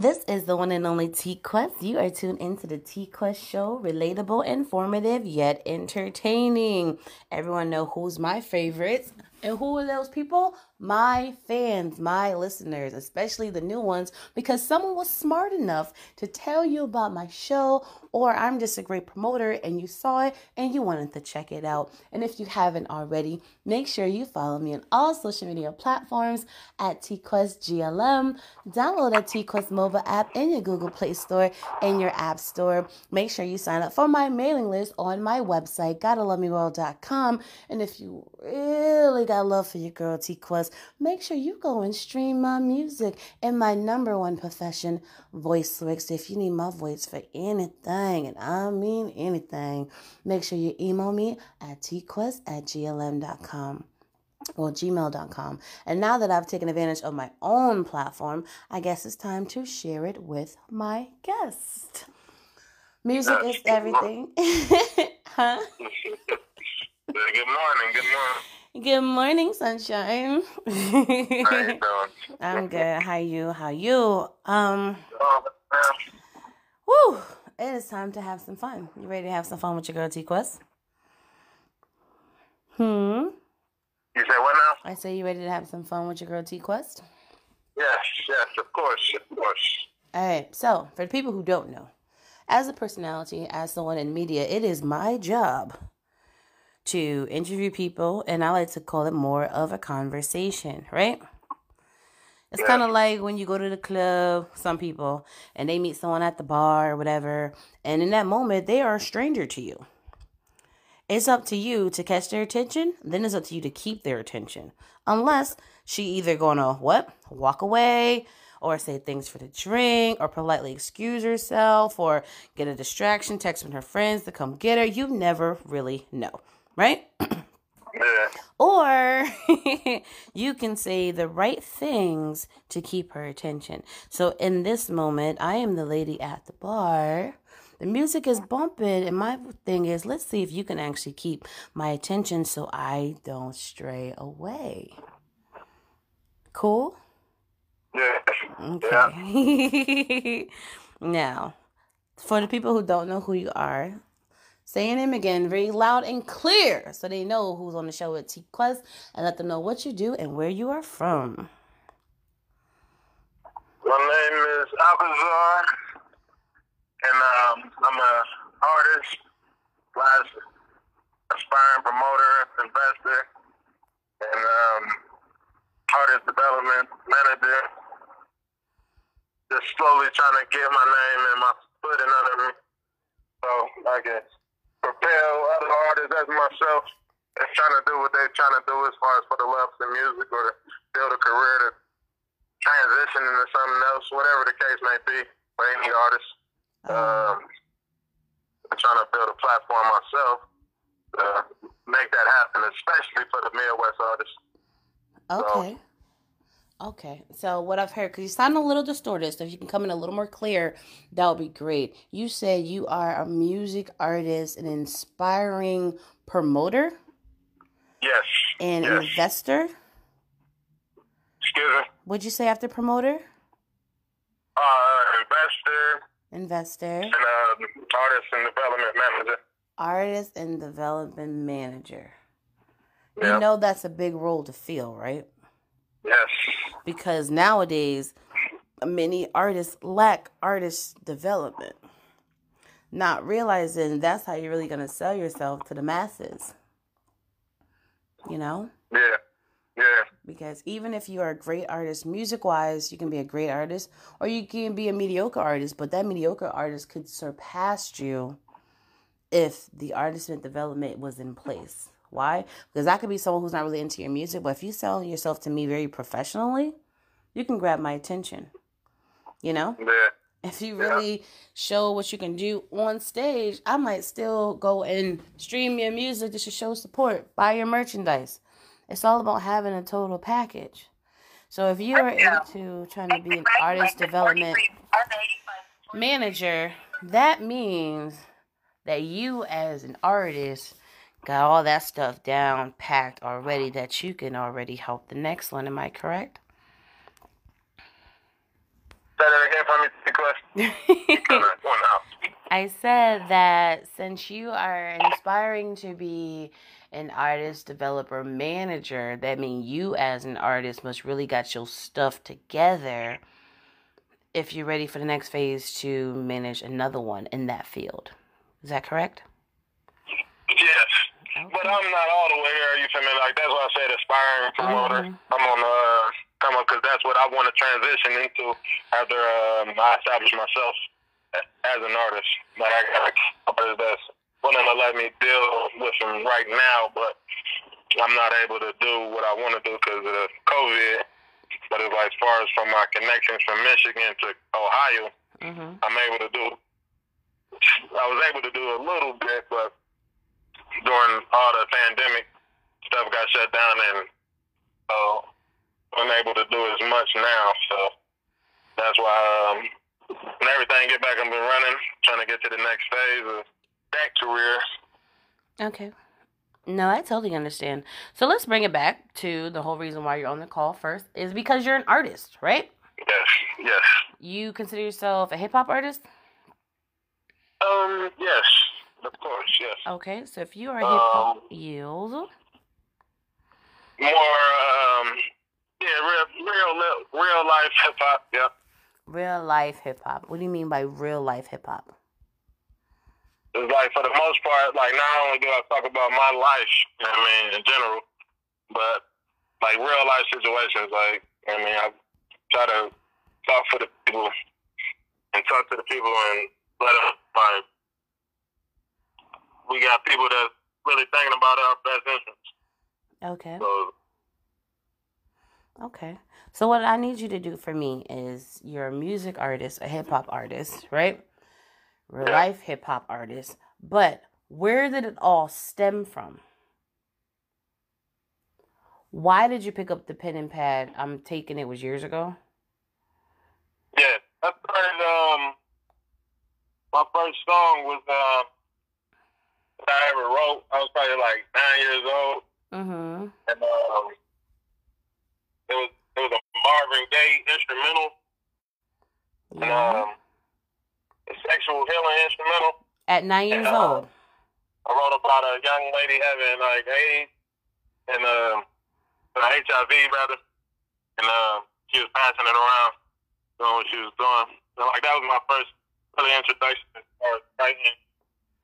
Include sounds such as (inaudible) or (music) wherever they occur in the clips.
This is the one and only T Quest. You are tuned into the T Quest show, relatable, informative, yet entertaining. Everyone know who's my favorites. And who are those people? My fans, my listeners, especially the new ones, because someone was smart enough to tell you about my show, or I'm just a great promoter and you saw it and you wanted to check it out. And if you haven't already, make sure you follow me on all social media platforms at TQuestGLM. Download that TQuest mobile app in your Google Play Store and your App Store. Make sure you sign up for my mailing list on my website, GottaLoveMeWorld.com. And if you really got love for your girl T Quest, make sure you go and stream my music in my number one profession, voice lyrics. If you need my voice for anything, and I mean anything, make sure you email me at tquest at glm.com well, gmail.com. And now that I've taken advantage of my own platform, I guess it's time to share it with my guest. Music is everything. huh? Good morning. Good morning. (laughs) (laughs) Good morning, sunshine. How you doing? I'm good. How you? How you? Um, Oh, woo! It is time to have some fun. You ready to have some fun with your girl T Quest? Hmm. you say what now? I say you ready to have some fun with your girl T Quest? Yes, yes, of course, of course. All right. So, for the people who don't know, as a personality, as someone in media, it is my job to interview people, and I like to call it more of a conversation, right? It's kind of like when you go to the club, some people, and they meet someone at the bar or whatever, and in that moment, they are a stranger to you. It's up to you to catch their attention, then it's up to you to keep their attention. Unless she either gonna what? Walk away or say things for the drink or politely excuse herself or get a distraction, text from her friends to come get her. You never really know, right? Yeah. or (laughs) you can say the right things to keep her attention. So in this moment, I am the lady at the bar. The music is bumping, and my thing is, let's see if you can actually keep my attention so I don't stray away. Cool? Yeah. Yeah. Okay. (laughs) now, for the people who don't know who you are, say your name again very loud and clear so they know who's on the show at T Quest and let them know what you do and where you are from. My name is Alcazar, and um, I'm a artist, slash aspiring promoter, investor, and um, artist development manager. Just slowly trying to get my name and my footing under me, so I can propel other artists as myself and trying to do what they're trying to do as far as for the love of the music or to build a career to transition into something else, whatever the case may be for any artist. Um, I'm trying to build a platform myself to make that happen, especially for the Midwest artists. Okay. Okay. So what I've heard, because you sound a little distorted, so if you can come in a little more clear, that would be great. You said you are a music artist, an inspiring promoter, Yes. and yes. investor. Excuse me. What'd you say after promoter? Uh, investor Investor, and uh, artist and development manager. artist, and development manager. Yeah. You know that's a big role to fill, right? Yes. Because nowadays, many artists lack artist development, not realizing that's how you're really going to sell yourself to the masses. You know? Yeah. Yeah. Because even if you are a great artist, music wise, you can be a great artist, or you can be a mediocre artist, but that mediocre artist could surpass you if the artist development was in place. Why? Because I could be someone who's not really into your music, but if you sell yourself to me very professionally, you can grab my attention. You know? Yeah. If you really show what you can do on stage, I might still go and stream your music just to show support, buy your merchandise. It's all about having a total package. So if you are into trying to be an artist development manager, that means that you as an artist got all that stuff down packed already that you can already help the next one. Am I correct? Say that again for me, the question. (laughs) One out. I said that since you are inspiring to be an artist, developer, manager, that means you as an artist must really got your stuff together if you're ready for the next phase to manage another one in that field. Is that correct? But I'm not all the way there, you feel me? Like, that's why I said aspiring promoter. I'm on the, uh, come on, because that's what I want to transition into after um, I establish myself as an artist. Like, I got a couple that's willing to let me deal with them right now, but I'm not able to do what I want to do because of the COVID. But it's like, as far as from my connections from Michigan to Ohio, Mm-hmm. I'm able to do. I was able to do a little bit, but during all the pandemic stuff got shut down, and so I'm to do as much now. So that's why um, when everything get back up and running, trying to get to the next phase of that career. Okay. No, I totally understand. So let's bring it back to the whole reason why you're on the call first is because you're an artist, right? Yes, yes. You consider yourself a hip hop artist? Um, yes, of course, yes. Okay, so if you are a hip hop, Um, yield. More, um, yeah, real, real, real life hip hop. Yep. Real life hip hop. What do you mean by real life hip hop? It's like for the most part, like not only do I talk about my life, you know I mean, in general, but like real life situations. Like I mean, I try to talk for the people and talk to the people and let them like we got people that really thinking about our best interests. Okay. So Okay. So what I need you to do for me is you're a music artist, a hip hop artist, right? Real Yeah. life hip hop artist. But where did it all stem from? Why did you pick up the pen and pad? I'm taking it was years ago. yeah, I started. Um, my first song was that I ever wrote. I was probably like nine years old. Mm-hmm. and um, it was it was a Marvin Gaye instrumental, and um, a sexual healing instrumental. At nine years uh, old. I wrote about a young lady having like AIDS and um, HIV rather, and um, she was passing it around, doing what she was doing. So, like that was my first really introduction as far as writing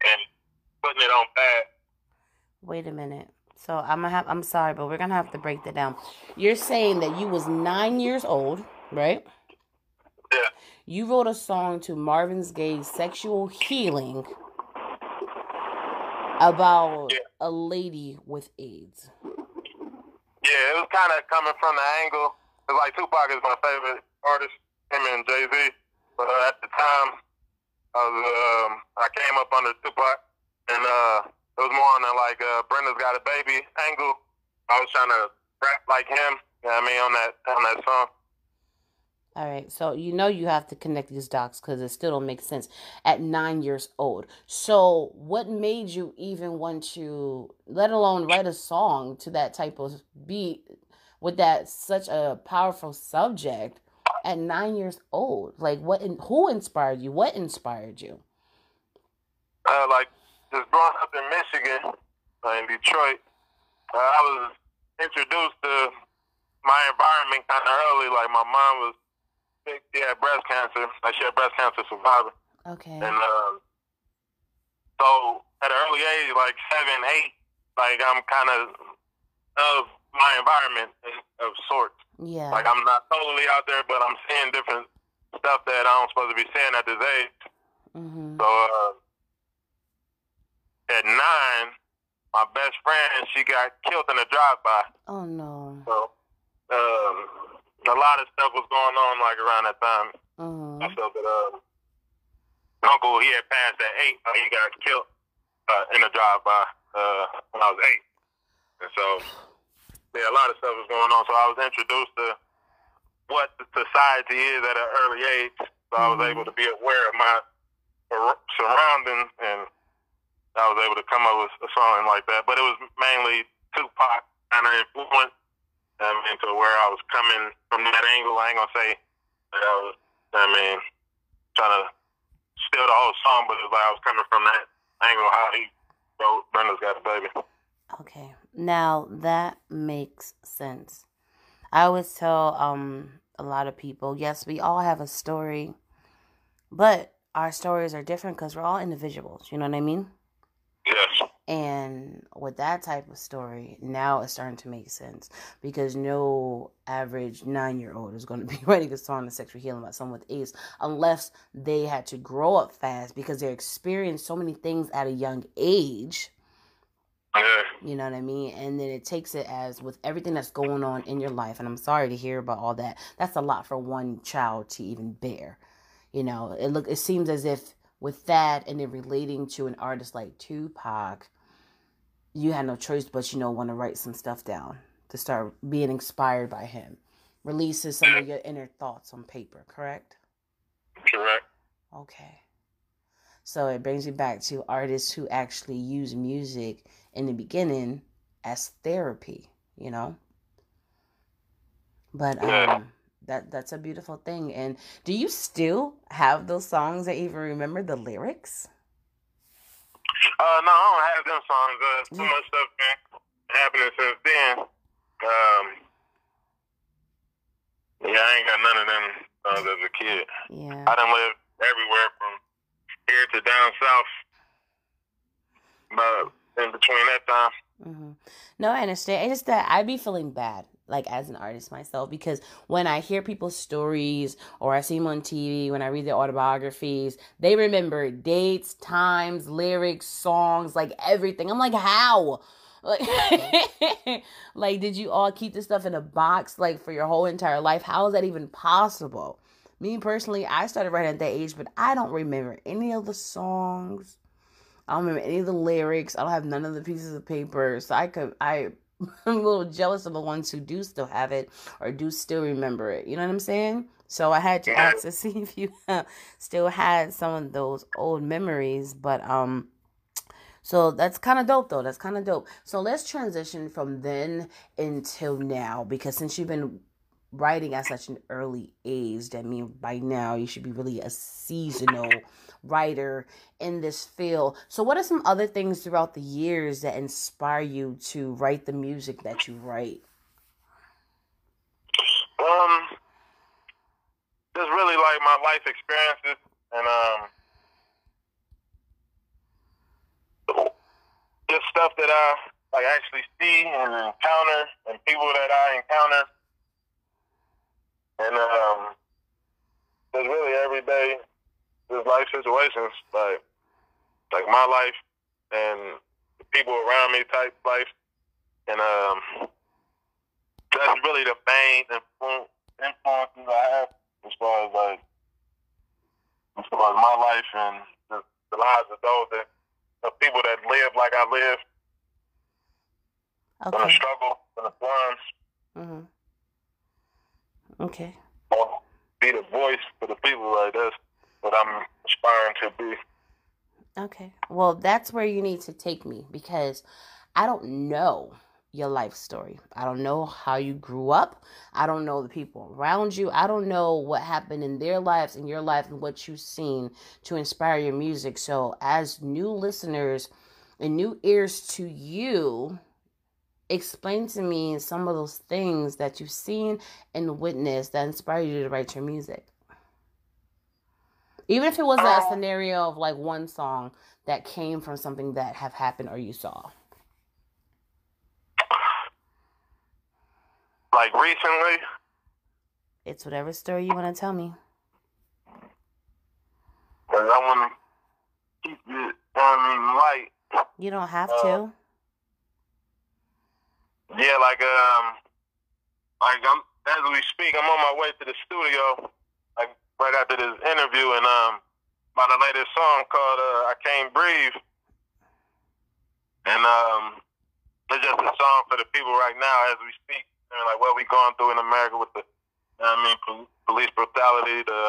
and putting it on pad. Wait a minute. So I'm gonna have I'm sorry, but we're gonna have to break that down. You're saying that you was nine years old, right? Yeah. You wrote a song to Marvin's Gaye's Sexual Healing about Yeah. a lady with AIDS. Yeah, it was kind of coming from the angle. It's like Tupac is my favorite artist, him and Jay Z. But uh, at the time, I was um, I came up under Tupac, and uh, it was more on the like uh, Brenda's got a baby angle. I was trying to rap like him. You know what I mean on that on that song. All right, so you know you have to connect these dots because it still don't make sense at nine years old. So, what made you even want to, let alone write a song to that type of beat with that such a powerful subject at nine years old? Like, what? In, who inspired you? What inspired you? Uh, like just growing up in Michigan, uh, in Detroit, uh, I was introduced to my environment kind of early. Like my mom was sick; she had breast cancer. Like she had breast cancer survivor, Okay. and um, so at an early age, like seven, eight, like I'm kind of of my environment of sorts. Yeah. Like I'm not totally out there, but I'm seeing different stuff that I don't supposed to be seeing at this age. Mm-hmm. So uh, at nine, my best friend she got killed in a drive-by. Oh no. So um, a lot of stuff was going on like around that time. Mm-hmm. So, but um, uncle he had passed at eight. Uh, he got killed uh, in a drive-by uh, when I was eight, and so yeah, a lot of stuff was going on. So I was introduced to what the society is at an early age. So I was Mhm. able to be aware of my surroundings, and I was able to come up with a song like that. But it was mainly Tupac kind of influence. I mean, to where I was coming from that angle. I ain't gonna say that I was. I mean, trying to steal the whole song, but it was like I was coming from that angle. How he wrote "Brenda's Got a Baby." Okay. Now that makes sense. I always tell um a lot of people, yes, we all have a story, but our stories are different because we're all individuals. You know what I mean? Yes. And with that type of story, now it's starting to make sense because no average nine year old is going (laughs) to be writing a song on sexual healing about someone with AIDS unless they had to grow up fast because they experienced so many things at a young age. Yeah. You know what I mean? And then it takes it as with everything that's going on in your life. And I'm sorry to hear about all that. That's a lot for one child to even bear. You know, it look it seems as if with that and then relating to an artist like Tupac, you had no choice but you know want to write some stuff down to start being inspired by him. Releases some of your inner thoughts on paper, correct? Correct. Okay. So it brings me back to artists who actually use music in the beginning as therapy, you know? But Yeah. um that that's a beautiful thing. And do you still have those songs that even remember the lyrics? Uh, no, I don't have them songs. Uh, too Yeah. much stuff been happening since then. Um, yeah, I ain't got none of them songs as a kid. Yeah. I done lived everywhere from here to down south. But in between that time, hmm No, I understand. It's just that i'd be feeling bad, like as an artist myself, because when I hear people's stories or I see them on TV, when I read their autobiographies, they remember dates, times, lyrics, songs, like everything. I'm like, how? Like, (laughs) like, did you all keep this stuff in a box, like for your whole entire life? How is that even possible? Me personally, I started writing at that age, but I don't remember any of the songs. I don't remember any of the lyrics. I don't have none of the pieces of paper. So I could I (laughs) I'm a little jealous of the ones who do still have it or do still remember it. You know what I'm saying? So I had to ask to (laughs) see if you (laughs) still had some of those old memories. But um so that's kind of dope though. That's kind of dope. So let's transition from then until now because since you've been writing at such an early age, that means by now you should be really a seasonal writer in this field. So what are some other things throughout the years that inspire you to write the music that you write? um, just really like my life experiences and um, just stuff that I like actually see and encounter, and people that I encounter, and um, just really everyday just life situations, like like my life and the people around me type life, and um, that's really the main influence, influences I have as far as like as far as my life and the, the lives of those that the people that live like I live in the struggle in the slums. hmm Okay. be the voice for the people like that's what I'm aspiring to be. Okay. Well, that's where you need to take me because I don't know your life story. I don't know how you grew up. I don't know the people around you. I don't know what happened in their lives and your life and what you've seen to inspire your music. So, as new listeners and new ears to you, explain to me some of those things that you've seen and witnessed that inspire you to write your music. Even if it was a Uh, scenario of like one song that came from something that have happened or you saw. Like recently, It's whatever story you want to tell me. 'cause I want to keep it, I mean, light. You don't have Uh, to. Yeah, like um, like I'm as we speak, I'm on my way to the studio. Got to this interview and um, by the latest song called uh, "I Can't Breathe," and um, it's just a song for the people right now as we speak. I mean, like what we going through in America with the, I mean, pol- police brutality, the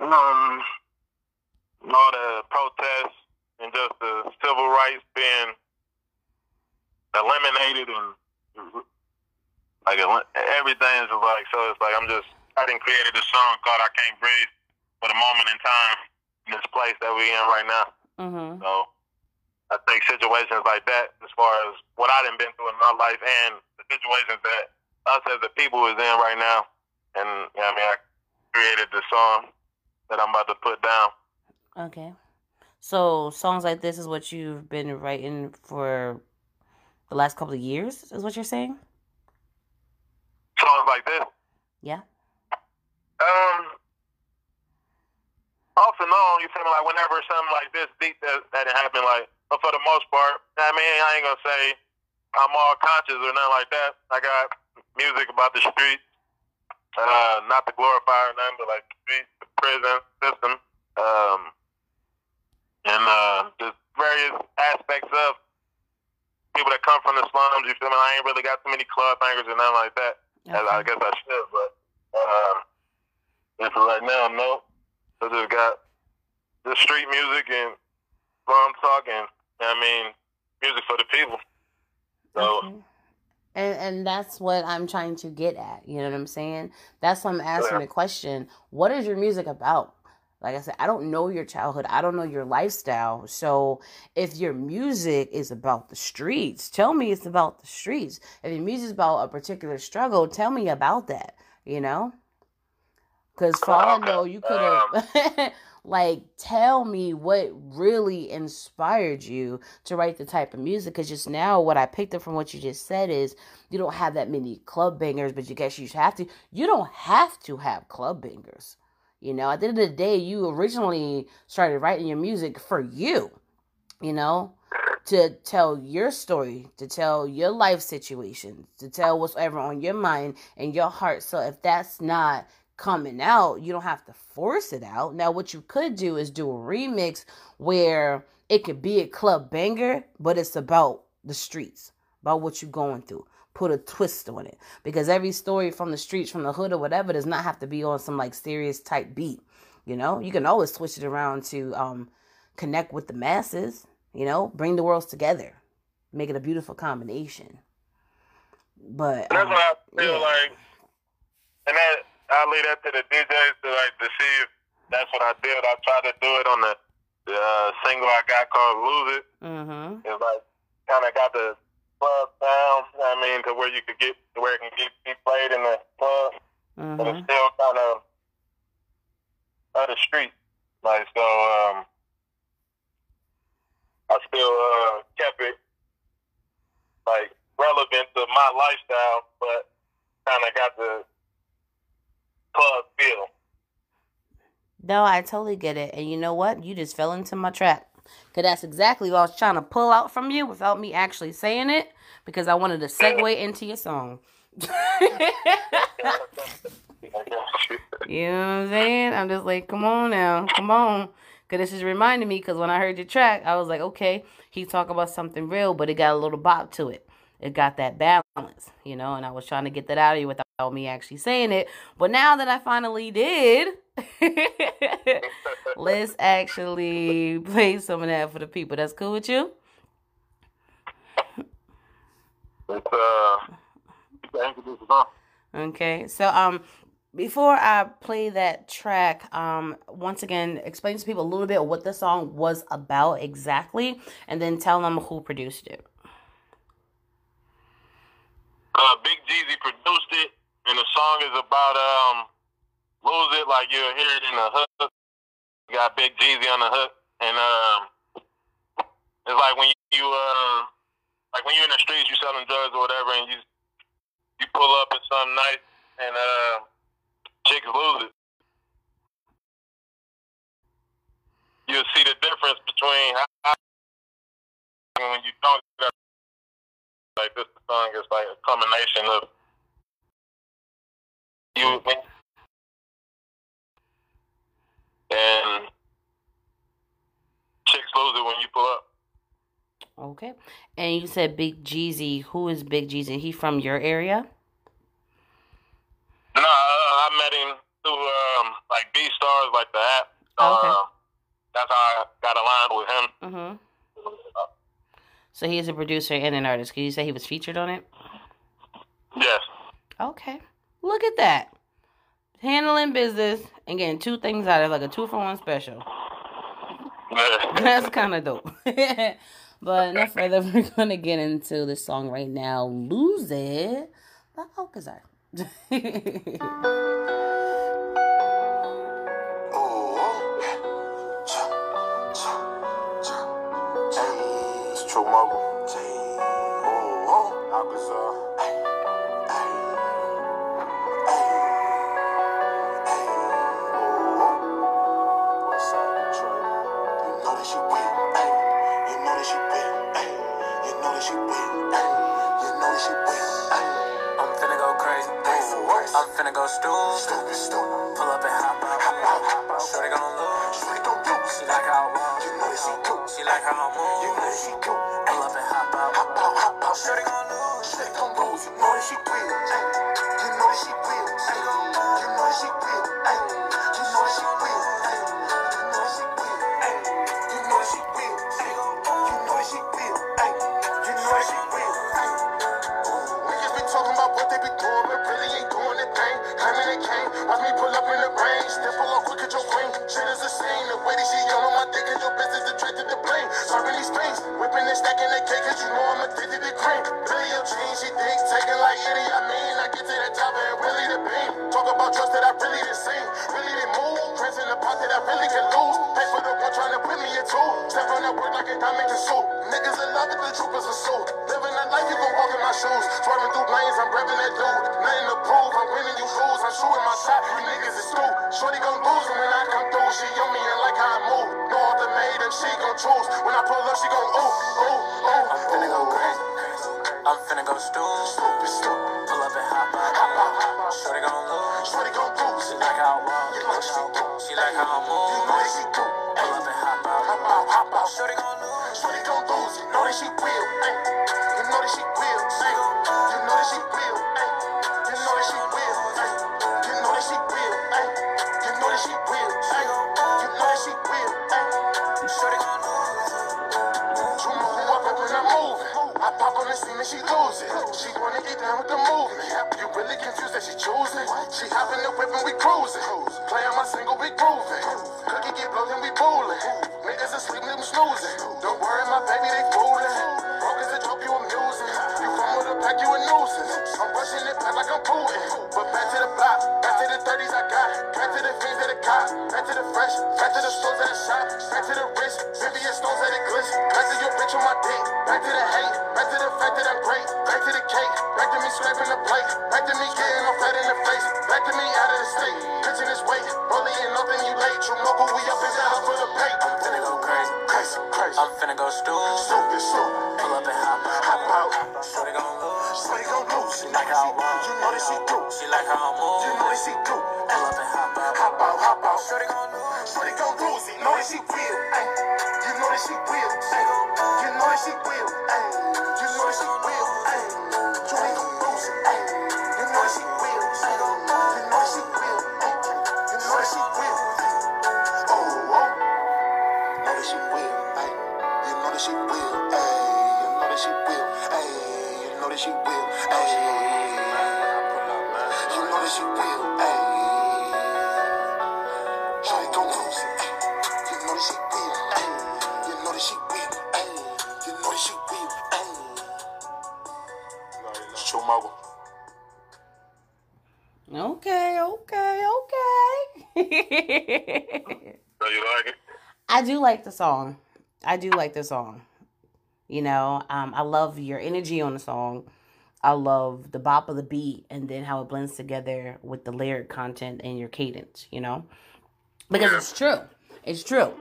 uh, um, all the protests, and just the civil rights being eliminated and like everything is like so. It's like I'm just I didn't created a song called "I Can't Breathe" for the moment in time in this place that we in right now. Mm-hmm. So I think situations like that, as far as what I done been through in my life, and the situations that us as the people is in right now, and you know, I mean, I created the song that I'm about to put down. Okay. So songs like this is what you've been writing for the last couple of years, is what you're saying? Songs like this? Yeah. Um, off and on, you feel me? Like whenever something like this deep that that happened, like, but for the most part, I mean, I ain't gonna say I'm all conscious or nothing like that. I got music about the streets, uh, not to glorify or nothing, but like the streets, the prison system, um, and uh, just various aspects of people that come from the slums. You feel me? I ain't really got too many club bangers or nothing like that. Okay. As I guess I should, but um, and for right now, no. I just got the street music and slum talk and I mean music for the people. So Okay. And and that's what I'm trying to get at. You know what I'm saying? That's why I'm asking Yeah. the question. What is your music about? Like I said, I don't know your childhood. I don't know your lifestyle. So if your music is about the streets, tell me it's about the streets. If your music is about a particular struggle, tell me about that. You know? Because for all I oh, know, you could have (laughs) like tell me what really inspired you to write the type of music. Because just now, what I picked up from what you just said is you don't have that many club bangers, but you guess you have to. You don't have to have club bangers. You know, at the end of the day, you originally started writing your music for you. You know, to tell your story, to tell your life situation, to tell what's ever on your mind and your heart. So if that's not coming out, you don't have to force it out. Now, what you could do is do a remix where it could be a club banger, but it's about the streets, about what you're going through. Put a twist on it because every story from the streets, from the hood or whatever, does not have to be on some like serious type beat. You know, you can always switch it around to um, connect with the masses. You know, bring the worlds together, make it a beautiful combination. But that's um, what I feel yeah. like and that I leave that to the DJs to like to see if that's what I did. I tried to do it on the, the uh, single I got called Lose It. mm-hmm. It's like kind of got the club down. I mean, to where you could get to where it can get be played in the club, but Mm-hmm. it's still kind of of the street. Like so, um, I still uh, kept it like relevant to my lifestyle, but kind of got the feel. No, I totally get it. And you know what? You just fell into my trap. Because that's exactly what I was trying to pull out from you without me actually saying it. Because I wanted to segue into your song. (laughs) You know what I'm saying? I'm just like, come on now, come on. Cause this is reminding me, cause when I heard your track, I was like, okay, he's talking about something real, but it got a little bop to it. It got that balance, you know, and I was trying to get that out of you without me actually saying it. But now that I finally did, (laughs) let's actually play some of that for the people. That's cool with you? It's uh, thank you, this is on. Okay, so um, before I play that track, um, once again, explain to people a little bit what the song was about exactly, and then tell them who produced it. Uh, Big Jeezy produced it, and the song is about um, lose it like you'll hear it in the hook. Got Big Jeezy on the hook, and um, it's like when you, uh, like when you're in the streets, you selling drugs or whatever, and you you pull up at something nice, and uh, chicks lose it. You'll see the difference between how and when you don't like this song is like a combination of you and chicks lose it when you pull up. Okay, and you said Big Jeezy. Who is Big Jeezy? He from your area? No, I, I met him through um, like B Stars, like the app. Okay. Uh, that's how I got aligned with him. Mm-hmm. Uh, so he is a producer and an artist. Can you say he was featured on it? Yes. Okay. Look at that. Handling business and getting two things out of like a two for one special. (laughs) That's kind of dope. (laughs) but no further, (laughs) we're going to get into the song right now, Lose It by Alcazar. Metro Mogul. ain't the plate. Back to me getting no fat in the face. Back to me out of the state. Pitching his weight. Bully and nothing you late. True mogul, we up in the for the pay. I'm finna go crazy. Crazy, crazy. I'm finna go stupid. Stupid, stupid. Pull up and hop out. Hop out. Swear they gon' lose. Swear they gon' lose. She like how I move. You know that she do. She like how I move. You know that she do. Pull up and hop out. Hop out, hop out. Swear they gon' lose. Swear they gon' lose. You know that she do. I do like the song. I do like the song. You know, um, I love your energy on the song. I love the bop of the beat and then how it blends together with the lyric content and your cadence, you know? Because it's true. It's true.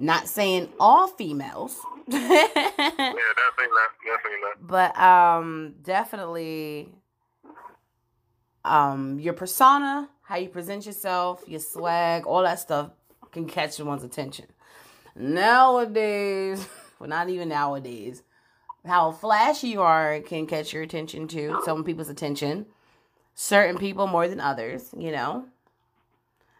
Not saying all females. (laughs) yeah, definitely not. Definitely not. But um definitely um your persona, how you present yourself, your swag, all that stuff can catch someone's attention nowadays, (laughs) well, not even nowadays, how flashy you are can catch your attention too. Some people's attention, certain people more than others. You know,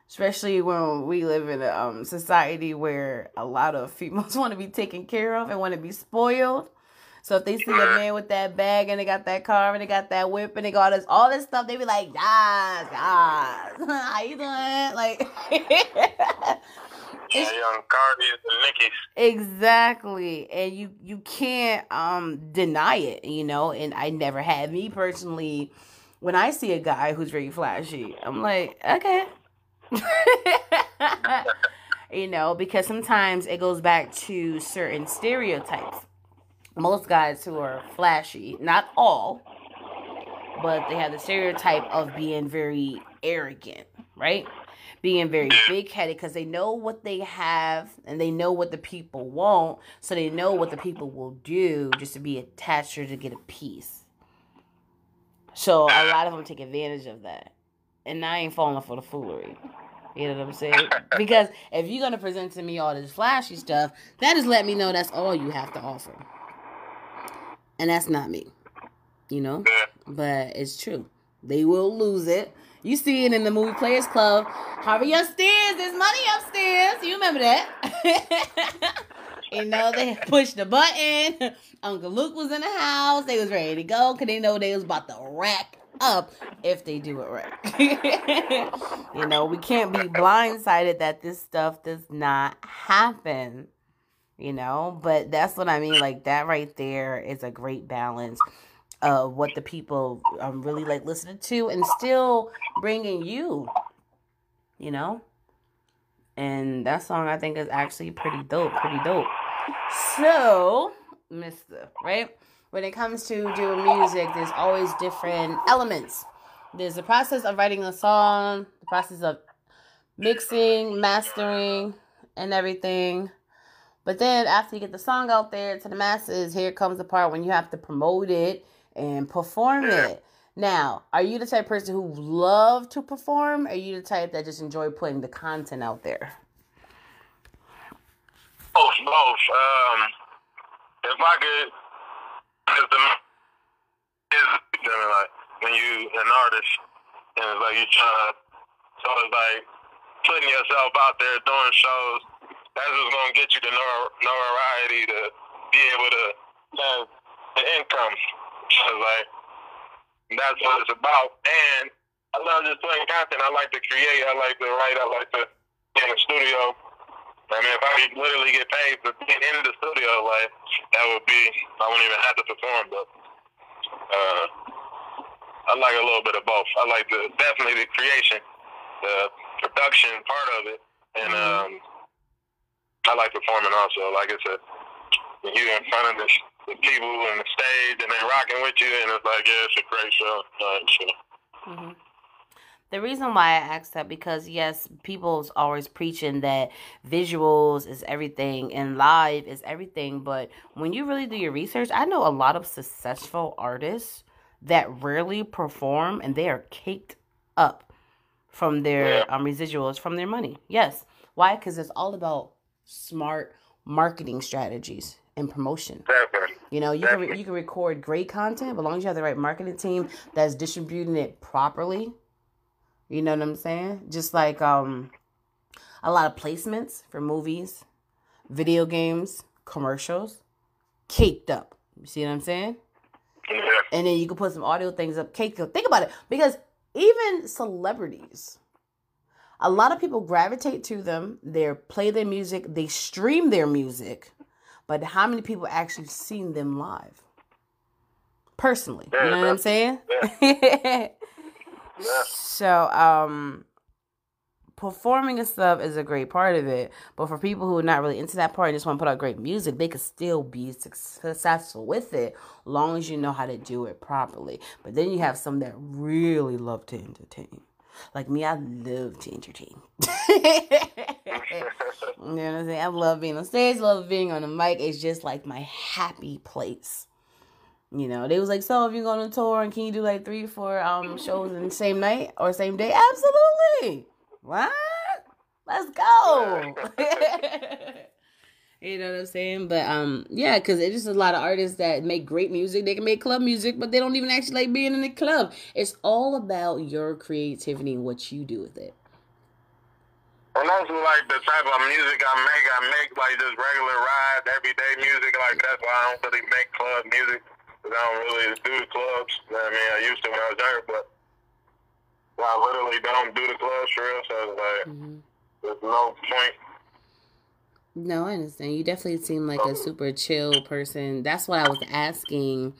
especially when we live in a um, society where a lot of (laughs) females want to be taken care of and want to be spoiled. So if they see a man with that bag and they got that car and they got that whip and they got all this all this stuff, they be like, "Yes, yes, (laughs) how you doing?" Like, Yeah, young Cardi's and Nickies. exactly, and you you can't um deny it, you know. And I never had me personally. When I see a guy who's very flashy, I'm like, okay, (laughs) you know, because sometimes it goes back to certain stereotypes. Most guys who are flashy, not all, but they have the stereotype of being very arrogant, right? Being very big headed because they know what they have and they know what the people want, so they know what the people will do just to be attached or to get a piece. So a lot of them take advantage of that. And I ain't falling for the foolery. You know what I'm saying? (laughs) Because if you're gonna present to me all this flashy stuff, that just let me know that's all you have to offer. And that's not me. You know? But it's true. They will lose it. You see it in the movie Players Club. Hurry upstairs, there's money upstairs. You remember that? (laughs) you know, they pushed the button. Uncle Luke was in the house. They was ready to go because they know they was about to rack up if they do it right. (laughs) you know, we can't be blindsided that this stuff does not happen. You know, but that's what I mean. Like that right there is a great balance of what the people um, really like listening to and still bringing you. You know, and that song I think is actually pretty dope. Pretty dope. So, Mister, right? When it comes to doing music, there's always different elements. There's the process of writing a song, the process of mixing, mastering, and everything. But then after you get the song out there to the masses, here comes the part when you have to promote it and perform it. Now, are you the type of person who love to perform? Or are you the type that just enjoy putting the content out there? Both, both. Um, if I could, if the is like when you an artist and it's like you trying, so it's like putting yourself out there doing shows. That's what's gonna get you the notoriety to be able to have the income. So (laughs) like that's what it's about. And I love just putting content. I like to create. I like to write. I like to be in the studio. I mean, if I could literally get paid for being in the studio, like that would be, I wouldn't even have to perform. But uh, I like a little bit of both. I like the definitely the creation, the production part of it, and um, I like performing also. Like I said, when you're in front of the people and the stage, and they're rocking with you, and it's like, yeah, it's a great show. Uh, so, hmm The reason why I asked that because yes, people's always preaching that visuals is everything and live is everything, but when you really do your research, I know a lot of successful artists that rarely perform and they are caked up from their Yeah. um, residuals from their money. Yes. Why? Because it's all about smart marketing strategies and promotion. You know, you can you can record great content, but as long as you have the right marketing team that's distributing it properly, you know what I'm saying? Just like um a lot of placements for movies, video games, commercials, caked up. You see what I'm saying? Yeah. And then you can put some audio things up, caked up. Think about it, because even celebrities, a lot of people gravitate to them. They play their music, they stream their music, but how many people actually seen them live? Personally, you know what I'm saying? (laughs) Yeah. So, um, performing and stuff is a great part of it. But for people who are not really into that part and just want to put out great music, they could still be successful with it, long as you know how to do it properly. But then you have some that really love to entertain. Like me, I love to entertain. (laughs) you know what I'm saying? I love being on stage, love being on the mic. It's just like my happy place. You know, they was like, so if you're going on tour and can you do like three, four um shows in the same night or same day? Absolutely. What? Let's go. (laughs) You know what I'm saying? But um, yeah, because it's just a lot of artists that make great music. They can make club music, but they don't even actually like being in the club. It's all about your creativity and what you do with it. And also, like the type of music I make, I make like just regular ride, everyday music. Like that's why I don't really make club music. 'cause I don't really do clubs. I mean, I used to when I was younger, but I literally don't do the clubs for real. So it's like, there's no point. No, I understand. You definitely seem like a super chill person. That's what I was asking.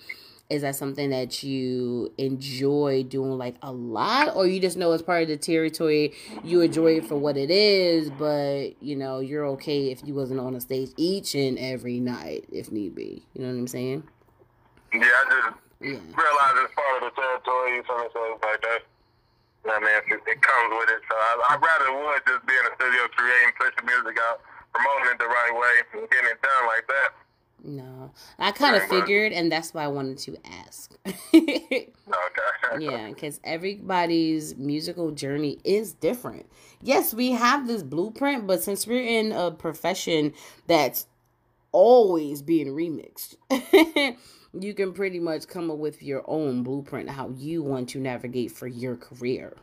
Is that something that you enjoy doing like a lot, or you just know it's part of the territory? You enjoy it for what it is, but you know you're okay if you wasn't on a stage each and every night if need be. You know what I'm saying? Yeah, I just Yeah. realize it's part of the territory. You feel me? So it's like that. You know what I mean, it, it comes with it. So I, I'd rather would just be in the studio creating, pushing music out, promoting it the right way, and getting it done like that. No, I kind of figured, and that's why I wanted to ask. (laughs) Okay. (laughs) Yeah, because everybody's musical journey is different. Yes, we have this blueprint, but since we're in a profession that's always being remixed, (laughs) you can pretty much come up with your own blueprint how you want to navigate for your career.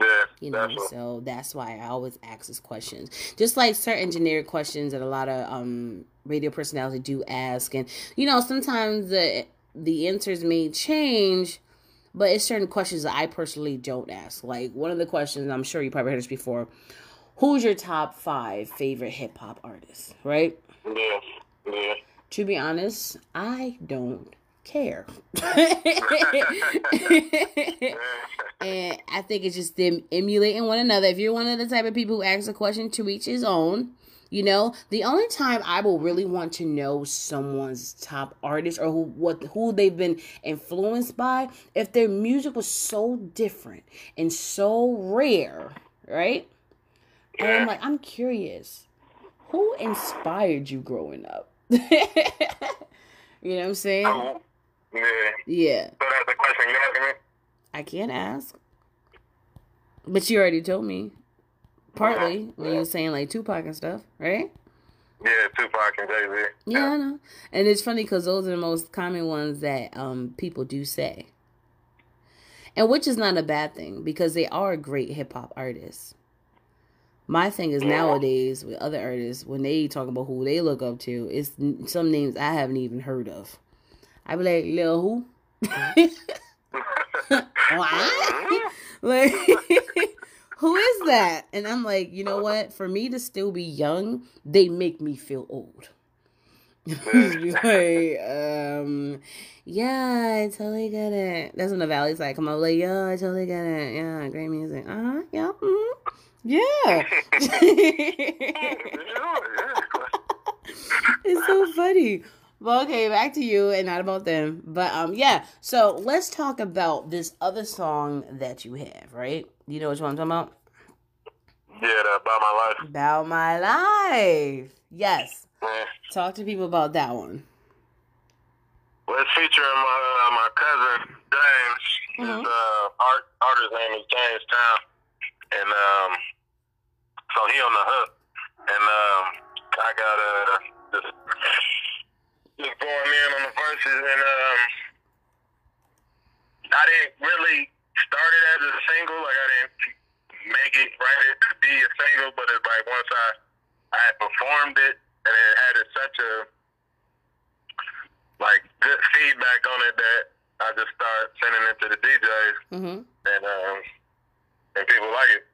Yeah. You know, what- so that's why I always ask these questions. Just like certain generic questions that a lot of um radio personalities do ask, and you know, sometimes the the answers may change, but it's certain questions that I personally don't ask. Like one of the questions, I'm sure you probably heard this before. Who's your top five favorite hip hop artists? Right? Yeah. Yeah. To be honest, I don't care. (laughs) and I think it's just them emulating one another. If you're one of the type of people who asks a question to each his own, you know, the only time I will really want to know someone's top artist or who what who they've been influenced by if their music was so different and so rare, right? And I'm like, I'm curious, who inspired you growing up? (laughs) you know what I'm saying? Yeah. Yeah. So that's the question you're asking me? I can't ask. But you already told me. Partly when you were saying like Tupac and stuff, right? Yeah, Tupac and Jay Z. Yeah, I know. And it's funny because those are the most common ones that um people do say. And which is not a bad thing because they are great hip hop artists. My thing is nowadays with other artists when they talk about who they look up to, it's some names I haven't even heard of. I be like, Lil who? (laughs) what? (laughs) like (laughs) who is that? And I'm like, you know what? For me to still be young, they make me feel old. like, um, yeah, I totally get it. That's when the valley's like, come on, like, yo, I totally get it. Yeah, great music. Uh huh. Yeah. mhm. Yeah. it's so funny. Well, okay, back to you and not about them. But um yeah, so let's talk about this other song that you have, right? You know which one I'm talking about? Yeah, that about my life. About my life. Yes. Yeah. Talk to people about that one. Well, it's featuring my uh, my cousin James. His uh, art artist name is James Town, and um, so he on the hook, and um, I got uh just just going in on the verses, and um, I didn't really start it as a single, like I didn't make it write it to be a single, but it's like once I I had performed it, and it had such a like good feedback on it that I just started sending it to the DJs Mm-hmm. and um and people like it.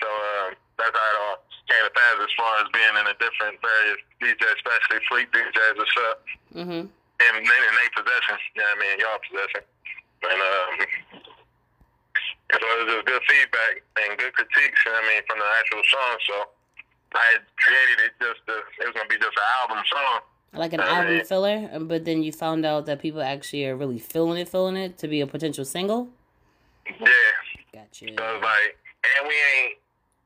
So um that's how it all came to pass as far as being in a different various DJs, especially fleet DJs and stuff. Mm-hmm. In in their possession. You know what I mean, y'all possession. And um and so it was just good feedback and good critiques, you know what I mean, from the actual song. So I had created it just to, it was gonna be just an album song. Like an album filler, but then you found out that people actually are really feeling it, feeling it to be a potential single. Yeah. Gotcha. So it's like, and we ain't,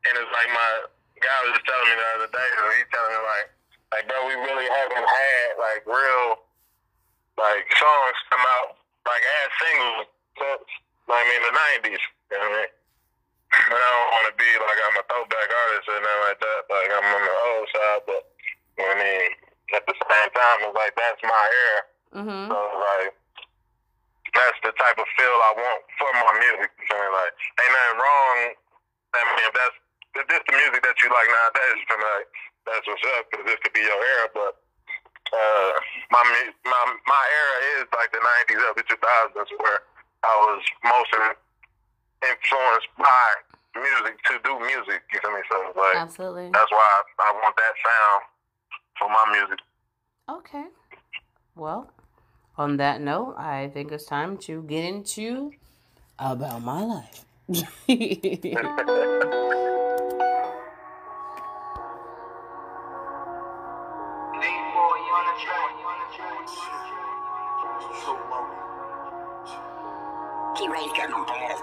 and it's like my guy was just telling me the other day, so he's telling me like, like bro, we really haven't had like real like songs come out like as singles since like in the nineties. You know what I mean? And I don't want to be like I'm a throwback artist or nothing like that. Like I'm on the old side, but I mean. At the same time, it's like that's my era. Mm-hmm. So like that's the type of feel I want for my music. You know, like ain't nothing wrong. I mean, if that's if this the music that you like nowadays, then like that's what's up because this could be your era. But uh, my my my era is like the '90s up to 2000s, where I was most influenced by music to do music. You feel me? So like, absolutely. That's why I want that sound for my music. Okay. Well, on that note, I think it's time to get into about my life. (laughs) (laughs) sou uma Quem vai ficar não conhece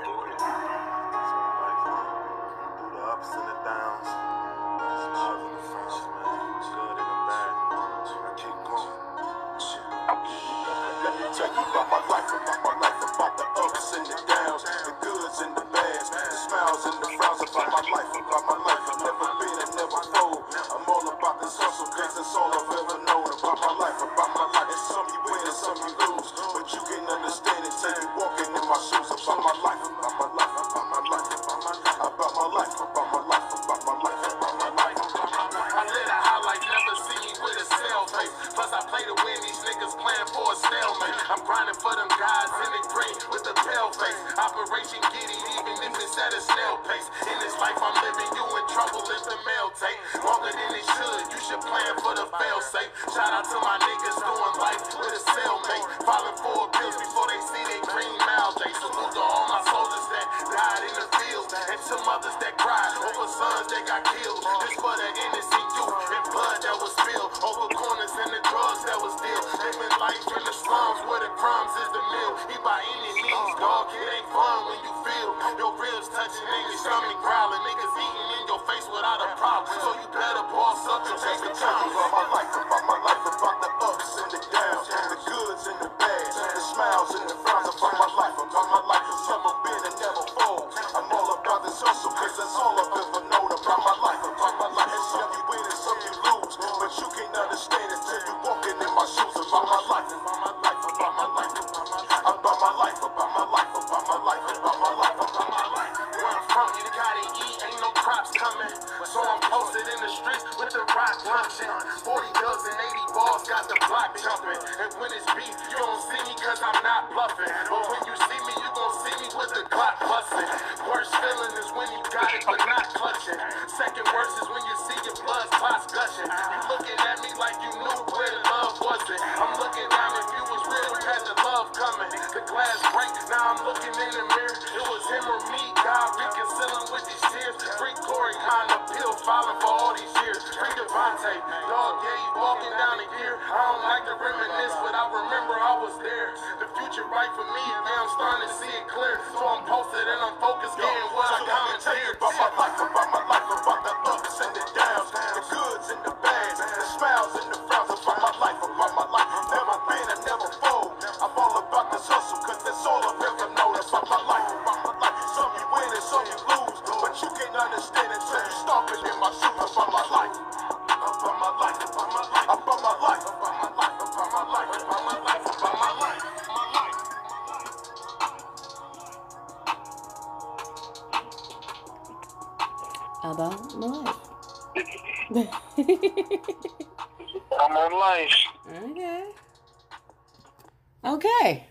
Okay.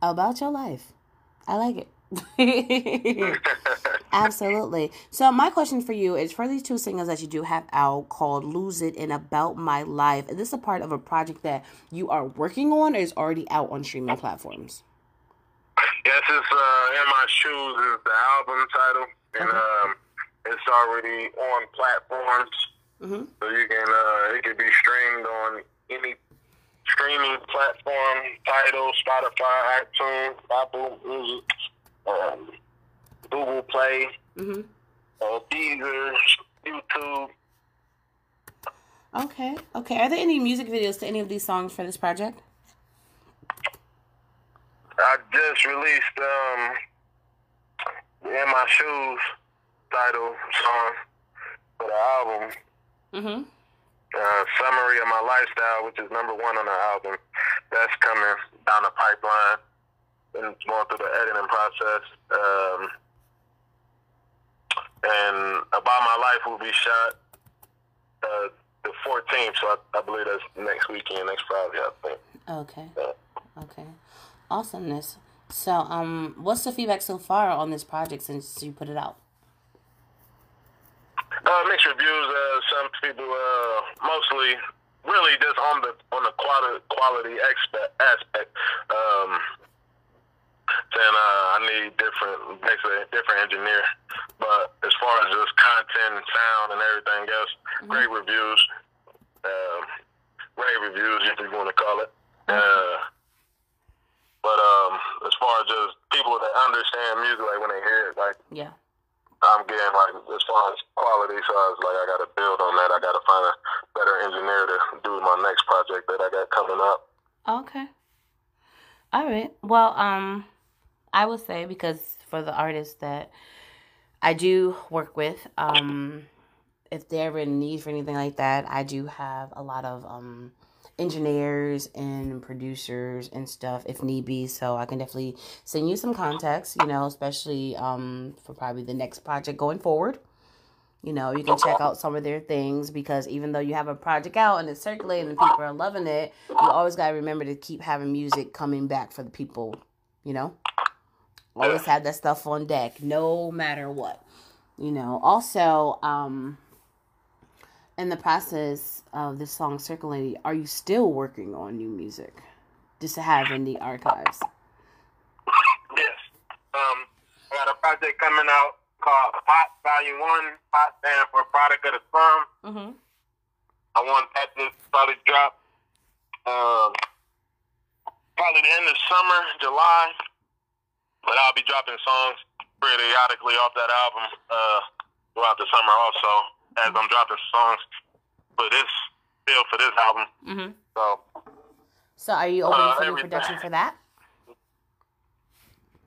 About your life. I like it. (laughs) Absolutely. So my question for you is for these two singles that you do have out called Lose It and About My Life, is this a part of a project that you are working on or is already out on streaming platforms? Yes, it's uh, In My Shoes is the album title and um, it's already on platforms. Mm-hmm. So you can uh, it can be streamed on any streaming platform, title: Spotify, iTunes, Apple Music, um, Google Play, mm-hmm. uh, Deezer, YouTube. Okay, okay. Are there any music videos to any of these songs for this project? I just released um, "In My Shoes" title song for the album. Mhm uh, summary of my lifestyle, which is number one on the album. That's coming down the pipeline and it's going through the editing process. Um, and About My Life will be shot uh, the 14th, so I, I, believe that's next weekend, next Friday, I think. Okay. Yeah. Okay. Awesomeness. So, um, what's the feedback so far on this project since you put it out? Uh, mixed reviews. Uh, some people, uh, mostly, really just on the on the quality quality aspect. aspect. Um, saying uh, I need different, basically a different engineer. But as far as just content, and sound, and everything else, great reviews. Um, great reviews, if you want to call it. Uh, but um, as far as just people that understand music, like when they hear it, like Yeah. I'm getting like as far as quality, so I was like, I got to build on that. I got to find a better engineer to do my next project that I got coming up. Okay. All right. Well, um, I would say because for the artists that I do work with, um, if they're ever in need for anything like that, I do have a lot of um engineers and producers and stuff if need be. So I can definitely send you some contacts, you know, especially um for probably the next project going forward. You know, you can check out some of their things because even though you have a project out and it's circulating and people are loving it, you always got to remember to keep having music coming back for the people, you know? Always have that stuff on deck, no matter what. You know, also, um, in the process of this song circulating, are you still working on new music just to have in the archives? Yes. Um, I got a project coming out called POTS Volume One. POTS stand for Product of the Firm. Mm-hmm. I want that to probably drop um, probably the end of summer, July. But I'll be dropping songs periodically off that album uh, throughout the summer also, as I'm dropping songs for this, still for this album. Mm-hmm. So, So are you open Uh, for new production for that?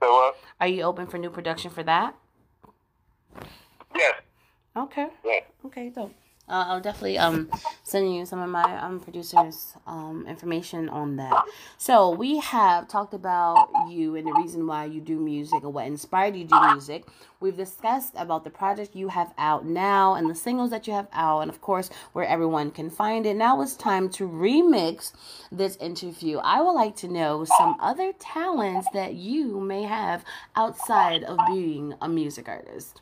so what? Are you open for new production for that? Yes. Okay. Yeah. Okay, dope. Uh, I'll definitely um send you some of my um producers um information on that. So we have talked about you and the reason why you do music or what inspired you to do music. We've discussed about the project you have out now and the singles that you have out, and of course where everyone can find it. Now it's time to remix this interview. I would like to know some other talents that you may have outside of being a music artist.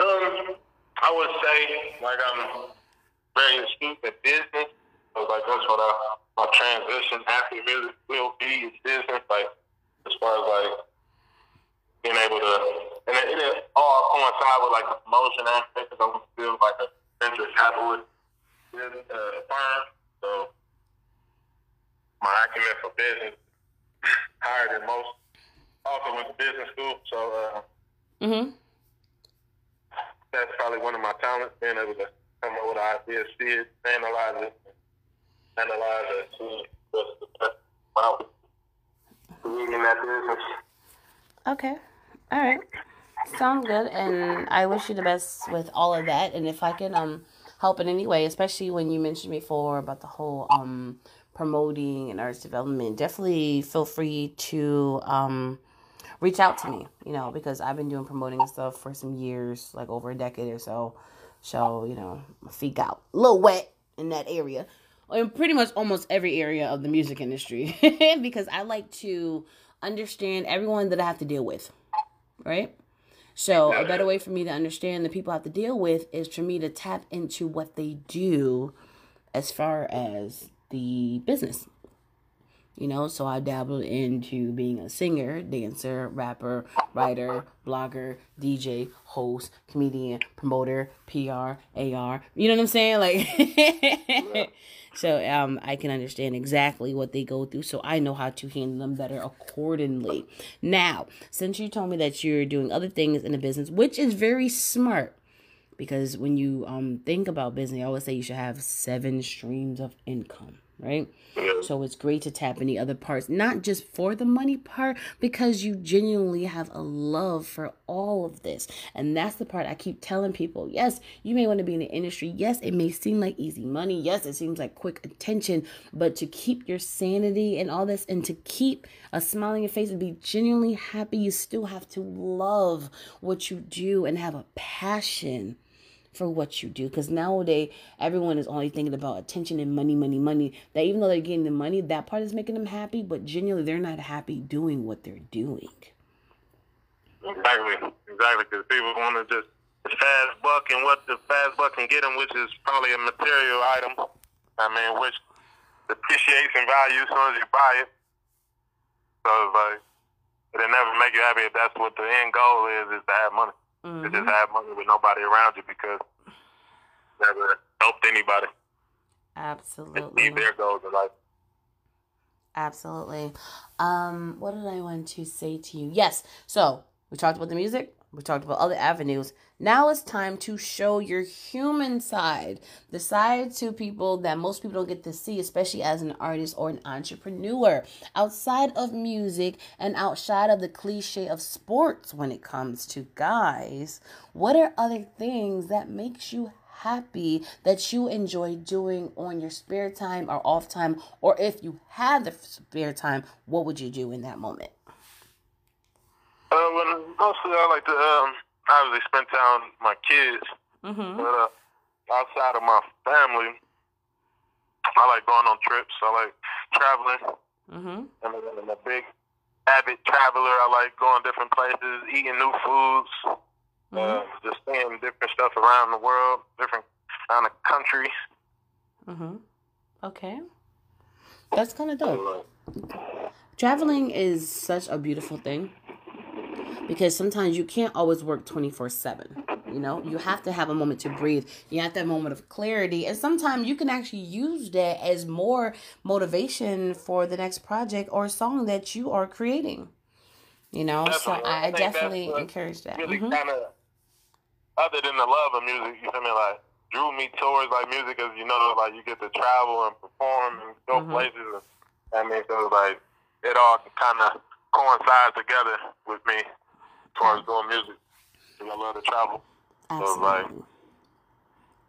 Um, I would say like I'm very astute at business. So like that's what I, my transition after music will be is business. Like as far as like being able to, and it, it all coincide with like the promotion aspect. Cause I'm still like a venture capitalist uh, firm. So my acumen for business higher than most. Also went to business school, so. uh Mm-hmm. Probably one of my talents, being able to come up with an idea, see it, analyze it, analyze it, see what's the best leading that business. Okay. All right. Sounds good. And I wish you the best with all of that. And if I can um help in any way, especially when you mentioned before about the whole um promoting and arts development, definitely feel free to um reach out to me, you know, because I've been doing promoting and stuff for some years, like over a decade or so. So, you know, my feet got a little wet in that area. In pretty much almost every area of the music industry. (laughs) because I like to understand everyone that I have to deal with. Right? So a better way for me to understand the people I have to deal with is for me to tap into what they do as far as the business you know? So i dabbled into being a singer dancer rapper writer blogger dj host comedian promoter pr ar you know what i'm saying? Like (laughs) so um i can understand exactly what they go through so i know how to handle them better accordingly. Now since you told me that you're doing other things in the business which is very smart because when you um think about business, I always say you should have seven streams of income, right? So it's great to tap in the other parts, not just for the money part, because you genuinely have a love for all of this. And that's the part I keep telling people. Yes, you may want to be in the industry. Yes, it may seem like easy money. Yes, it seems like quick attention. But to keep your sanity and all this, and to keep a smile on your face and be genuinely happy, you still have to love what you do and have a passion for what you do because nowadays everyone is only thinking about attention and money money money that even though they're getting the money that part is making them happy but genuinely they're not happy doing what they're doing Exactly, exactly. Because people want to just fast buck and what the fast buck can get them, which is probably a material item. I mean, which depreciates in value as soon as you buy it. So it's like it'll never make you happy if that's what the end goal is: is to have money. To just have money with nobody around you because you never helped anybody absolutely achieve their goals in life. Absolutely. Um, what did I want to say to you? Yes. So we talked about the music. We talked about other avenues. Now it's time to show your human side, the side to people that most people don't get to see, especially as an artist or an entrepreneur. Outside of music and outside of the cliche of sports when it comes to guys, what are other things that makes you happy that you enjoy doing on your spare time or off time or if you have the spare time what would you do in that moment Uh, well, mostly I like to um, obviously spend time with my kids, mm-hmm. but uh, outside of my family, I like going on trips. I like traveling. Mm-hmm. I'm a, I'm a big avid traveler. I like going different places, eating new foods, uh, just seeing different stuff around the world, different around the country. Mm-hmm. Okay. That's kind of dope. Uh, Traveling is such a beautiful thing because sometimes you can't always work 24 7. You know, you have to have a moment to breathe. You have that moment of clarity. And sometimes you can actually use that as more motivation for the next project or song that you are creating. You know, so I I definitely encourage that. really Mhm. kind of, other than the love of music, you feel me? Like drew me towards like music, because you know, like you get to travel and perform and go Mhm. places. And, I mean, so like it all kind of coincides together with me towards doing music. I love to travel. So, like- Absolutely.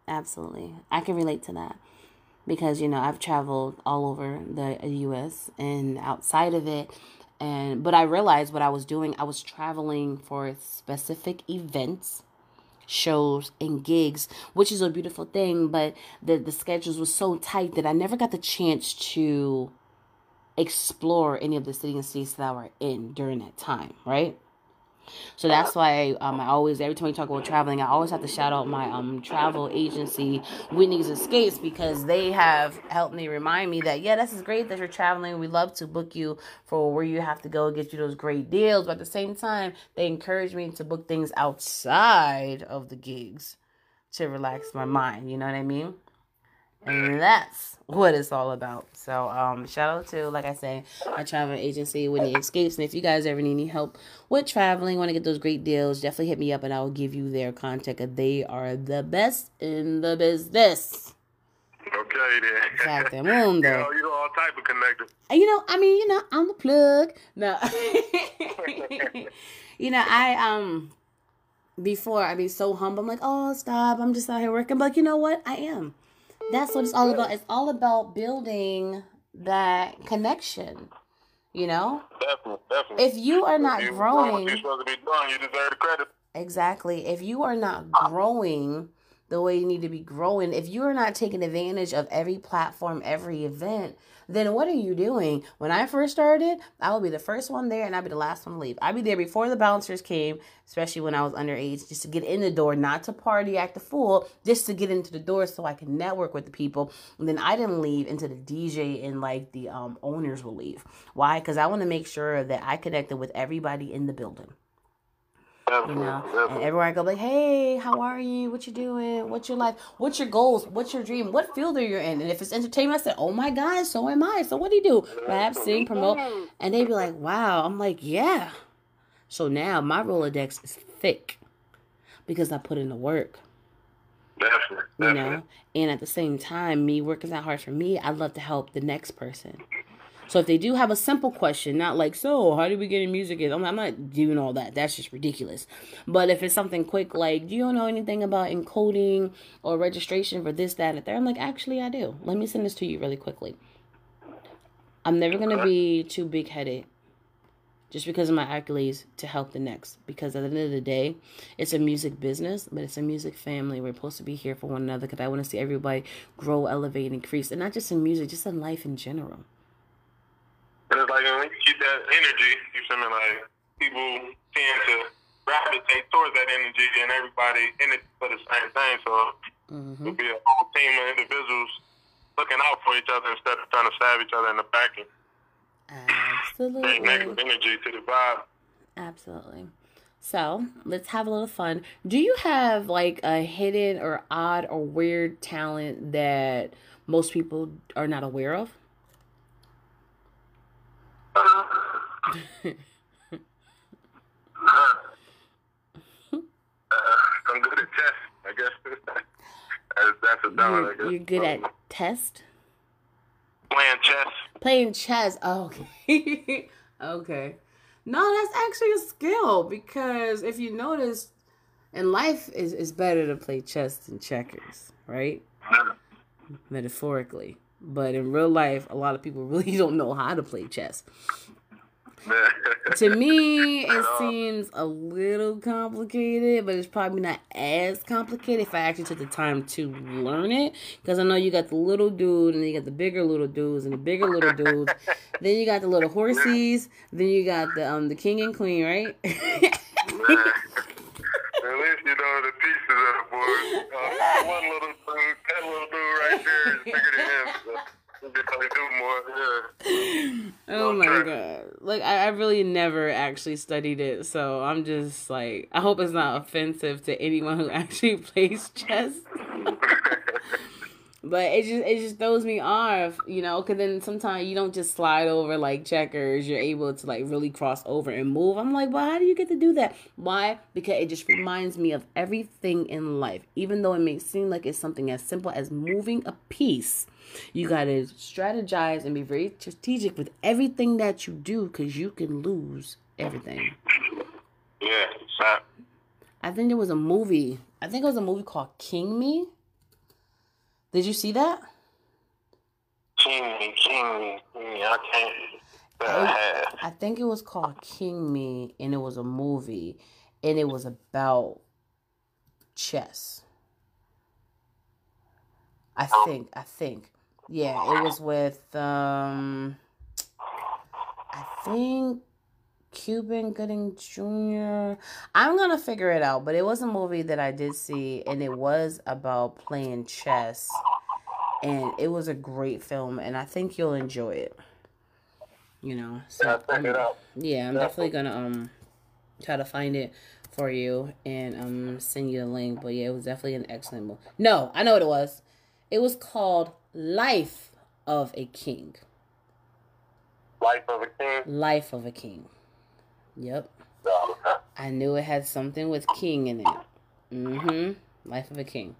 Absolutely. I can relate to that because, you know, I've traveled all over the US and outside of it. And, but I realized what I was doing, I was traveling for specific events, shows, and gigs, which is a beautiful thing. But the, the schedules were so tight that I never got the chance to explore any of the cities and states that I were in during that time, right? So that's why um, I always, every time we talk about traveling, I always have to shout out my um travel agency, Whitney's Escapes, because they have helped me remind me that yeah, this is great that you're traveling. We love to book you for where you have to go, get you those great deals. But at the same time, they encourage me to book things outside of the gigs to relax my mind. You know what I mean? And that's what it's all about. So, um, shout out to, like I say, my travel agency, Whitney Escapes. And if you guys ever need any help with traveling, want to get those great deals, definitely hit me up and I will give you their contact. They are the best in the business. Okay, then. Exactly. (laughs) you Mundo. know, you know all type of connected. You know, I mean, you know, I'm the plug. No. (laughs) you know, I um before I'd be so humble. I'm like, oh stop, I'm just out here working. But you know what? I am. That's what it's all about. It's all about building that connection. You know? Definitely, definitely. If you are not You growing you're supposed to be doing, you deserve the credit. Exactly. If you are not ah. growing the way you need to be growing, if you are not taking advantage of every platform, every event, then what are you doing? When I first started, I would be the first one there and I'd be the last one to leave. I'd be there before the bouncers came, especially when I was underage, just to get in the door, not to party, act a fool, just to get into the door so I can network with the people. And then I didn't leave until the DJ and like the um, owners will leave. Why? Because I want to make sure that I connected with everybody in the building you know? And everywhere i go like hey how are you? What you doing? What's your life? What's your goals? What's your dream? What field are you in? And if it's entertainment i said oh my god so am i. So what do you do? Rap sing promote. And they'd be like wow. I'm like yeah. So now my rolodex is thick because i put in the work. Definitely. you know? and at the same time me working that hard for me. I'd love to help the next person so if they do have a simple question not like so how do we get in music I'm, I'm not doing all that that's just ridiculous but if it's something quick like do you know anything about encoding or registration for this that and the third i'm like actually i do let me send this to you really quickly i'm never going to be too big-headed just because of my accolades to help the next. Because at the end of the day, it's a music business, but it's a music family. We're supposed to be here for one another because I want to see everybody grow, elevate, and increase. And not just in music, just in life in general. And it's like when you keep that energy, you feel me? Like people tend to gravitate towards that energy, and everybody in it for the same thing. So Mm-hmm. it'll be a whole team of individuals looking out for each other instead of trying to stab each other in the back and bring negative Absolutely. energy to the vibe. Absolutely. So let's have a little fun. Do you have like a hidden or odd or weird talent that most people are not aware of? Uh, (laughs) I'm good at chess, I guess. (laughs) that's, that's a I You're, you're good at test? playing chess. Playing chess. Oh, okay. (laughs) okay. No, that's actually a skill because if you notice, in life is it's better to play chess than checkers, right? Metaphorically. But in real life, a lot of people (laughs) really don't know how to play chess. to (laughs) me, it seems a little complicated, but it's probably not as complicated if I actually took the time to learn it. Because I know you got the little dude, and you got the bigger little dudes, and the bigger little dudes. (laughs) then you got the little horsies. Then you got the um the king and queen, right? You know the pieces of the board. Uh, (laughs) one little dude, that little dude right there is bigger than him. So he do more. Yeah. Oh my Okay. god! Like I, I really never actually studied it, so I'm just like I hope it's not offensive to anyone who (laughs) actually plays chess. (laughs) But it just it just throws me off, you know, because then sometimes you don't just slide over like checkers. You're able to like really cross over and move. I'm like, well, how do you get to do that? Why? Because it just reminds me of everything in life. Even though it may seem like it's something as simple as moving a piece, you gotta strategize and be very strategic with everything that you do, because you can lose everything. Yeah, I think there was a movie. I think it was a movie called King Me. Did you see that? king me, king me, king. I can't. I. I think it was called King Me, and it was a movie, and it was about chess. I think, I think, yeah, it was with, um, I think Cuban Gooding Jr. I'm gonna figure it out, but it was a movie that I did see, and it was about playing chess, and it was a great film, and I think you'll enjoy it. You know, so Yeah, I'm- it out. yeah, I'm definitely gonna um try to find it for you and um send you a link. But yeah, it was definitely an excellent movie. No, I know what it was. It was called Life of a King. Life of a king. Life of a King. Yep. I knew it had something with king in it. Mm-hmm. Life of a King.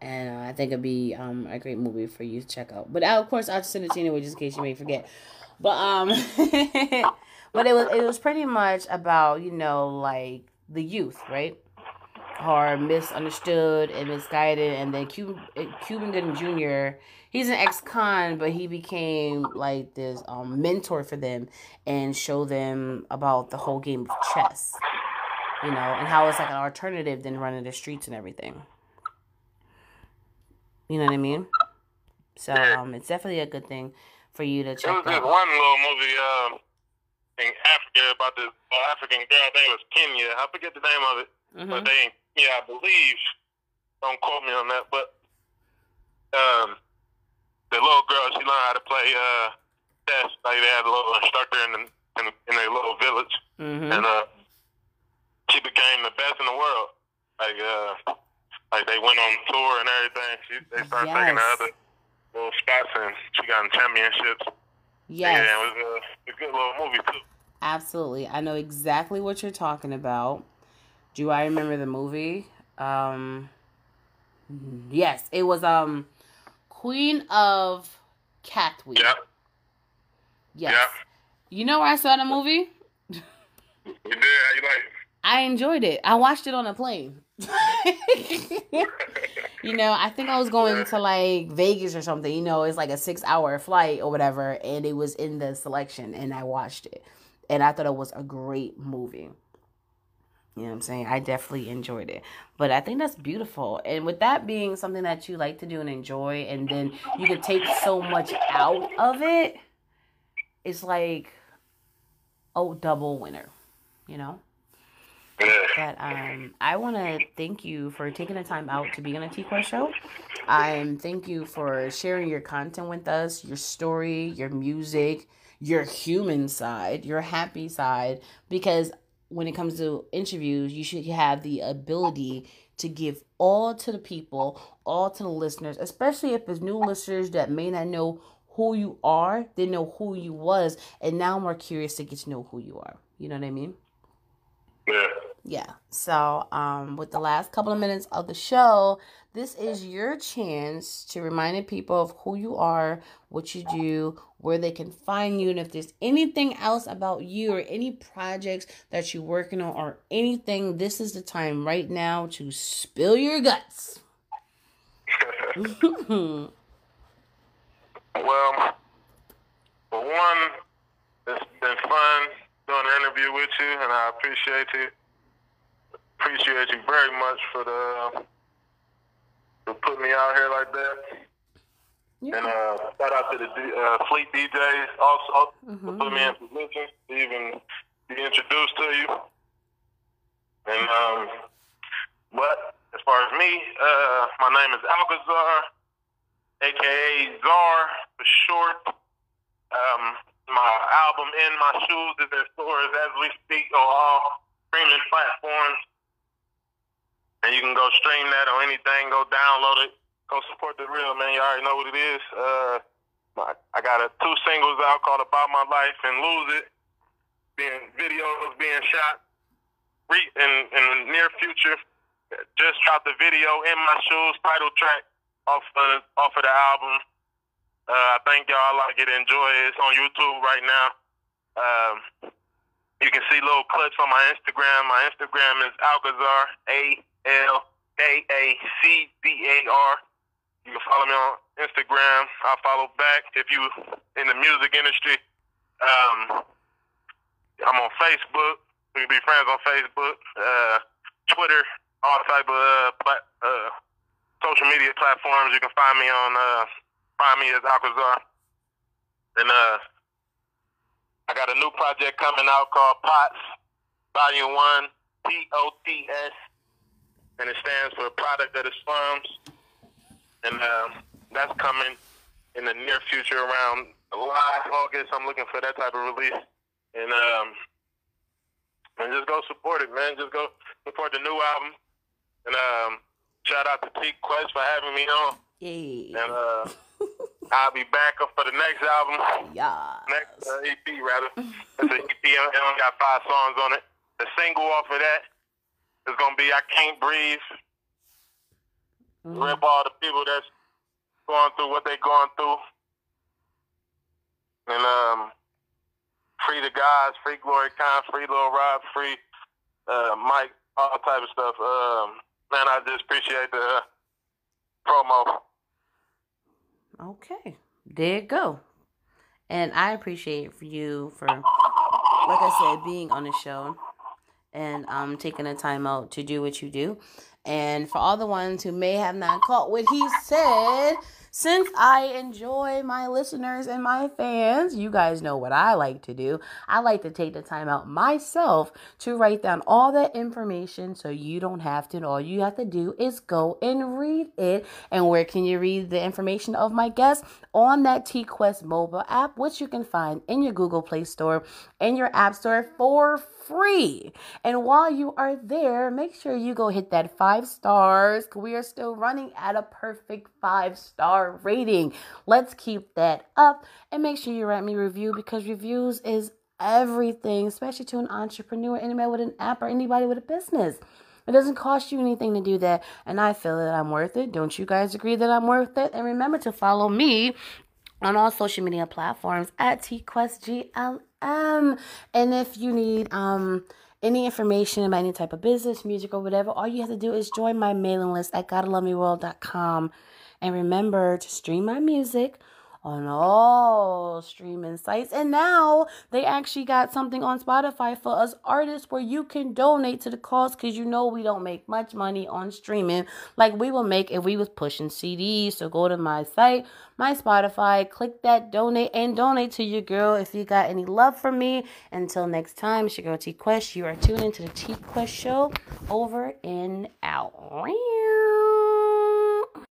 And uh, I think it'd be um a great movie for you to check out. But uh, of course, I'll send it to you anyway, just in case you may forget. But um, (laughs) but it was it was pretty much about you know like the youth, right? Are misunderstood and misguided, and then Cuban Cuban Gooding Jr. He's an ex-con, but he became like this um, mentor for them and show them about the whole game of chess, you know, and how it's like an alternative than running the streets and everything. You know what I mean? So um, it's definitely a good thing for you to There check was this one little movie um, in Africa about this uh, African girl. I think it was Kenya. I forget the name of it. But Mhm. they, yeah, I believe. Don't quote me on that. But um, the little girl, she learned how to play uh, chess. Like they had a little instructor in the, in, in their little village, Mhm. and uh, she became the best in the world. Like uh, like they went on tour and everything. She they started taking Yes. other little spots, and she got in championships. Yes. Yeah, it was a, a good little movie too. Absolutely. I know exactly what you're talking about. Do I remember the movie? Um Yes, it was um Queen of Katwe. Yeah. Yes. Yeah. You know where I saw the movie? You did. How you like? it? I enjoyed it. I watched it on a plane. (laughs) you know, I think I was going to like Vegas or something. You know, it's like a six hour flight or whatever, and it was in the selection, and I watched it, and I thought it was a great movie. You know what I'm saying? I definitely enjoyed it. But I think that's beautiful. And with that being something that you like to do and enjoy, and then you can take so much out of it, it's like, oh, double winner, you know? That um I want to thank you for taking the time out to be on a T Quest show. Um, thank you for sharing your content with us, your story, your music, your human side, your happy side. Because when it comes to interviews, you should have the ability to give all to the people, all to the listeners, especially if it's new listeners that may not know who you are, they know who you was, and now more curious to get to know who you are. You know what I mean? Yeah. Yeah. So, um, with the last couple of minutes of the show, this is your chance to remind the people of who you are, what you do, where they can find you, and if there's anything else about you or any projects that you're working on or anything, this is the time right now to spill your guts. (laughs) Well, for one, it's been fun doing an interview with you, and I appreciate you. Appreciate you very much for the for putting me out here like that. And uh, shout out to the D- uh, Fleet DJs also for putting me in position to even be introduced to you. And um, but as far as me, uh, my name is Alcazar, aka Czar for short. Um, my album "In My Shoes" is in stores as we speak on all streaming platforms, and you can go stream that or anything. Go download it. Go support the real man. You already know what it is. Uh, my, I got a two singles out called "About My Life" and "Lose It." Being videos being shot re- in in the near future. Just dropped the video "In My Shoes" title track off of, off of the album. Uh, I think y'all like it, enjoy it. It's on YouTube right now. Um, you can see little clips on my Instagram. My Instagram is Alcazar, A L K A C D A R. You can follow me on Instagram. I'll follow back if you in the music industry. Um, I'm on Facebook. We can be friends on Facebook, uh, Twitter, all type of uh, uh, social media platforms. You can find me on uh, find me as Alcazar. And uh, I got a new project coming out called POTS Volume One, P O T S, and it stands for Product of the Slums. And uh, that's coming in the near future around July, August. I'm looking for that type of release. And um, and just go support it, man. Just go support the new album. And um, shout out to T Quest for having me on. Yay. And uh, I'll be back up for the next album, Yeah. next uh, EP rather. It's an EP. It only got five songs on it. The single off of that is gonna be "I Can't Breathe." Rip all the people that's going through what they're going through, and um, free the guys, free Glory Khan, free Lil Rob, free uh, Mike, all type of stuff. Um, man, I just appreciate the uh, promo. Okay, there you go. And I appreciate you for, like I said, being on the show and um taking the time out to do what you do. And for all the ones who may have not caught what he said, since I enjoy my listeners and my fans, you guys know what I like to do. I like to take the time out myself to write down all that information so you don't have to. All you have to do is go and read it. And where can you read the information of my guests? On that T Quest mobile app, which you can find in your Google Play Store and your App Store for free. And while you are there, make sure you go hit that five stars. We are still running at a perfect five star rating. Let's keep that up and make sure you write me review because reviews is everything, especially to an entrepreneur, anybody with an app or anybody with a business. It doesn't cost you anything to do that. And I feel that I'm worth it. Don't you guys agree that I'm worth it? And remember to follow me on all social media platforms at TQuestGLM. And if you need um any information about any type of business, music, or whatever, all you have to do is join my mailing list at GottaLoveMeWorld.com. And remember to stream my music on all streaming sites. And now they actually got something on Spotify for us artists where you can donate to the cause because you know we don't make much money on streaming like we will make if we was pushing CDs. So go to my site, my Spotify, click that donate and donate to your girl if you got any love for me. Until next time, it's your girl T Quest. You are tuned into the T Quest show. Over and out.